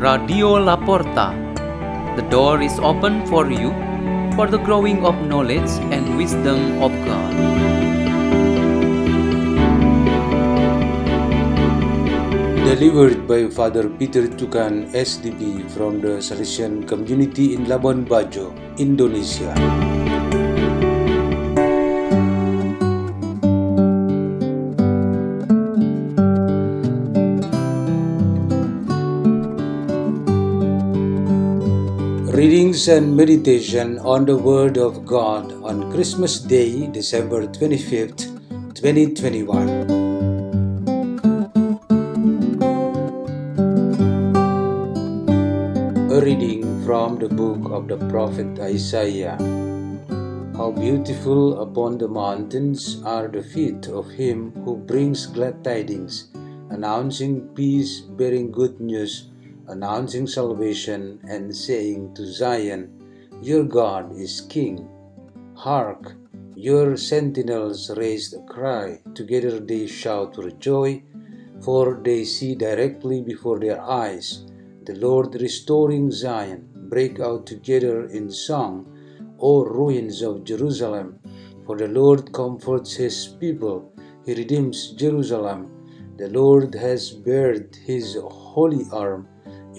Radio Laporta. The door is open for you for the growing of knowledge and wisdom of God. Delivered by Father Peter Tukan SDB from the Salesian community in Labuan Bajo, Indonesia. Readings and meditation on the Word of God on Christmas Day, December 25th, 2021. A reading from the book of the prophet Isaiah. How beautiful upon the mountains are the feet of him who brings glad tidings, announcing peace, bearing good news, announcing salvation, and saying to Zion, Your God is King. Hark, your sentinels raised a cry, together they shout for joy, for they see directly before their eyes the Lord restoring Zion. Break out together in song, O ruins of Jerusalem, for the Lord comforts his people, he redeems Jerusalem. The Lord has bared his holy arm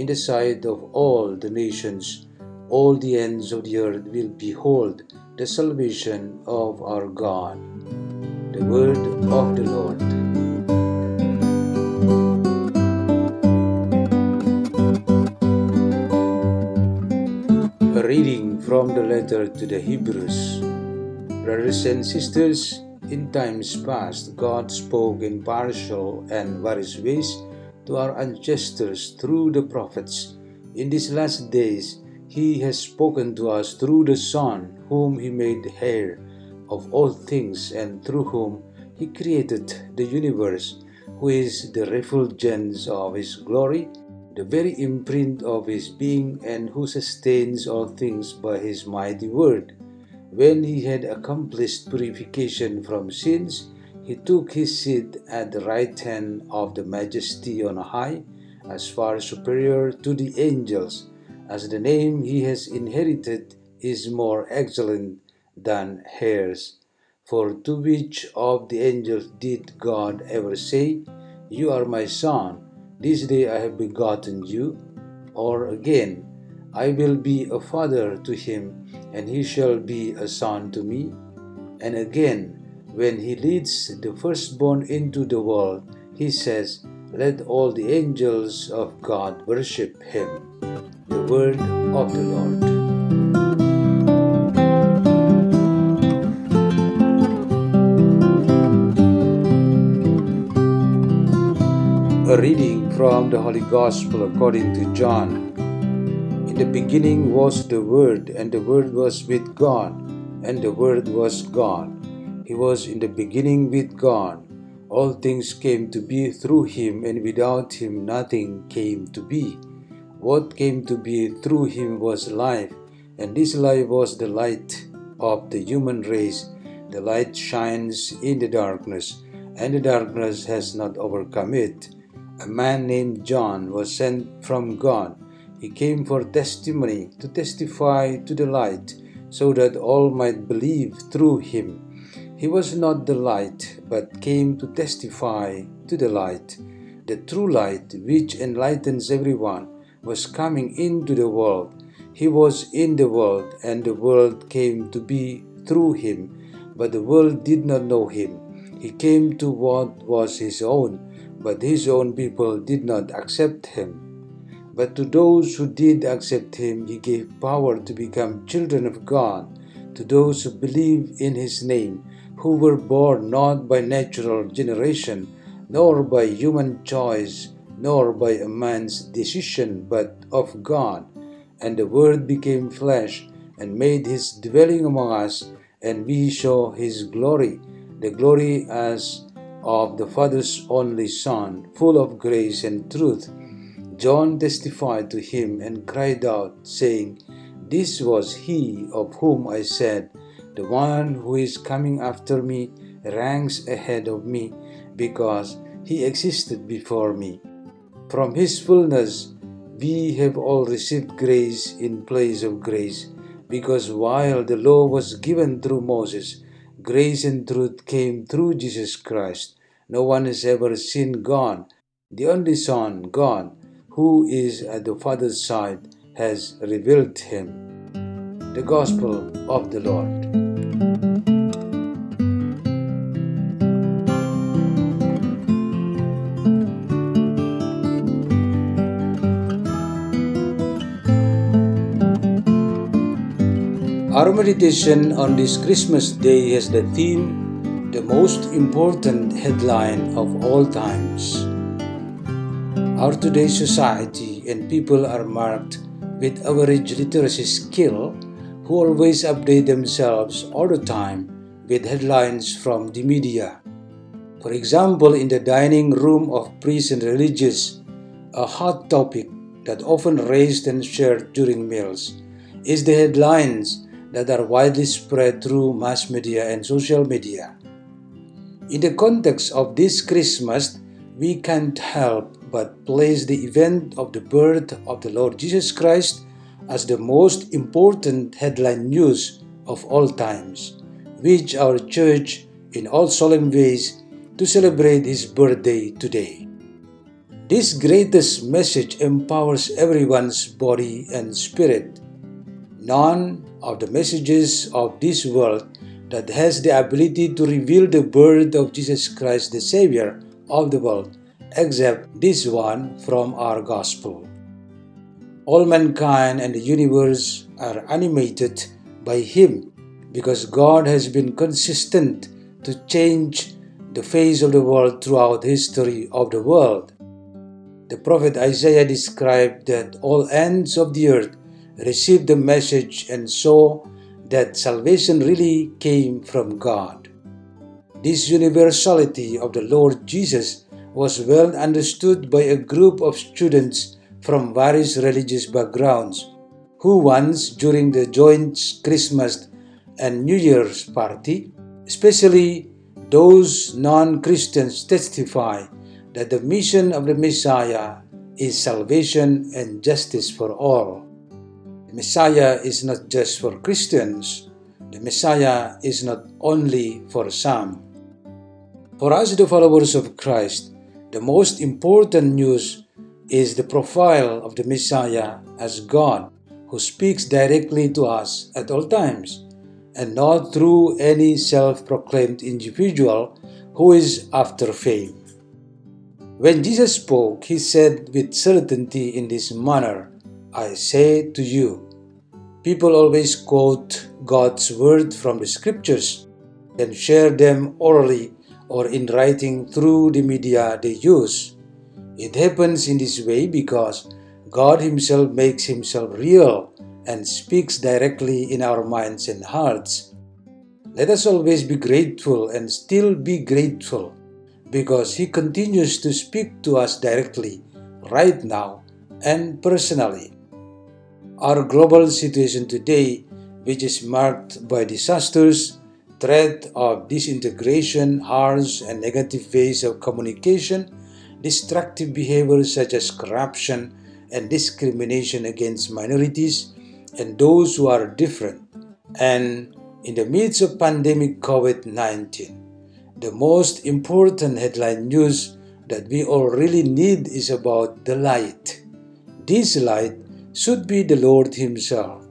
in the sight of all the nations. All the ends of the earth will behold the salvation of our God. The word of the Lord. A reading from the letter to the Hebrews. Brothers and sisters, in times past, God spoke in partial and various ways to our ancestors through the prophets. In these last days, He has spoken to us through the Son, whom He made heir of all things, and through whom He created the universe, who is the refulgence of His glory the very imprint of his being, and who sustains all things by his mighty word. When he had accomplished purification from sins, he took his seat at the right hand of the majesty on high, as far superior to the angels, as the name he has inherited is more excellent than hers. For to which of the angels did God ever say, You are my son? This day I have begotten you. Or again, I will be a father to him, and he shall be a son to me. And again, when he leads the firstborn into the world, he says, Let all the angels of God worship him. The word of the Lord. A reading from the Holy Gospel according to John. In the beginning was the Word, and the Word was with God, and the Word was God. He was in the beginning with God. All things came to be through him, and without him nothing came to be. What came to be through him was life, and this life was the light of the human race. The light shines in the darkness, and the darkness has not overcome it a man named John was sent from God. He came for testimony, to testify to the light, so that all might believe through him. He was not the light, but came to testify to the light. The true light, which enlightens everyone, was coming into the world. He was in the world, and the world came to be through him, but the world did not know him. He came to what was his own but his own people did not accept him. But to those who did accept him, he gave power to become children of God, to those who believe in his name, who were born not by natural generation, nor by human choice, nor by a man's decision, but of God. And the Word became flesh and made his dwelling among us, and we saw his glory, the glory as of the Father's only Son, full of grace and truth. John testified to him and cried out, saying, This was he of whom I said, The one who is coming after me ranks ahead of me, because he existed before me. From his fullness we have all received grace in place of grace, because while the law was given through Moses, grace and truth came through Jesus Christ. No one has ever seen God. The only Son, God, who is at the Father's side, has revealed him. The Gospel of the Lord. Our meditation on this Christmas day has the theme The Most Important Headline of All Times. Our today's society and people are marked with average literacy skill who always update themselves all the time with headlines from the media. For example, in the dining room of priests and religious, a hot topic that often raised and shared during meals is the headlines that are widely spread through mass media and social media. In the context of this Christmas, we can't help but place the event of the birth of the Lord Jesus Christ as the most important headline news of all times, which our church in all solemn ways to celebrate his birthday today. This greatest message empowers everyone's body and spirit. None of the messages of this world that has the ability to reveal the birth of Jesus Christ, the Savior of the world, except this one from our gospel. All mankind and the universe are animated by Him because God has been consistent to change the face of the world throughout the history of the world. The prophet Isaiah described that all ends of the earth received the message and saw that salvation really came from God. This universality of the Lord Jesus was well understood by a group of students from various religious backgrounds who once during the joint Christmas and New Year's party, especially those non-Christians testify that the mission of the Messiah is salvation and justice for all. The Messiah is not just for Christians, the Messiah is not only for some. For us, the followers of Christ, the most important news is the profile of the Messiah as God who speaks directly to us at all times and not through any self proclaimed individual who is after fame. When Jesus spoke, he said with certainty in this manner I say to you. People always quote God's word from the scriptures and share them orally or in writing through the media they use. It happens in this way because God Himself makes Himself real and speaks directly in our minds and hearts. Let us always be grateful and still be grateful because He continues to speak to us directly, right now, and personally. Our global situation today, which is marked by disasters, threat of disintegration, harsh and negative ways of communication, destructive behaviors such as corruption and discrimination against minorities and those who are different, and in the midst of pandemic COVID-19, the most important headline news that we all really need is about the light. This light should be the Lord Himself.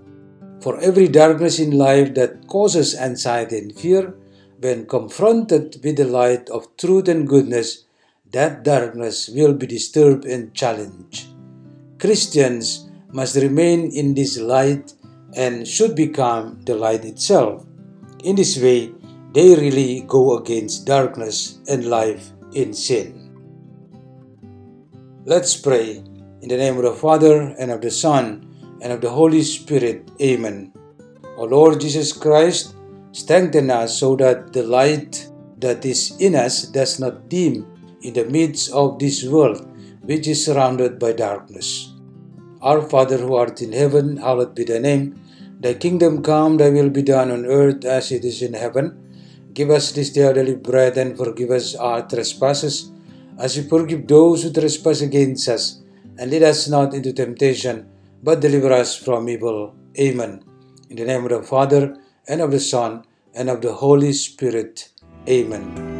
For every darkness in life that causes anxiety and fear, when confronted with the light of truth and goodness, that darkness will be disturbed and challenged. Christians must remain in this light and should become the light itself. In this way, they really go against darkness and life in sin. Let's pray in the name of the Father, and of the Son, and of the Holy Spirit. Amen. O Lord Jesus Christ, strengthen us so that the light that is in us does not dim in the midst of this world which is surrounded by darkness. Our Father who art in heaven, hallowed be thy name. Thy kingdom come, thy will be done on earth as it is in heaven. Give us this day our daily bread and forgive us our trespasses, as we forgive those who trespass against us and lead us not into temptation, but deliver us from evil. Amen. In the name of the Father, and of the Son, and of the Holy Spirit. Amen.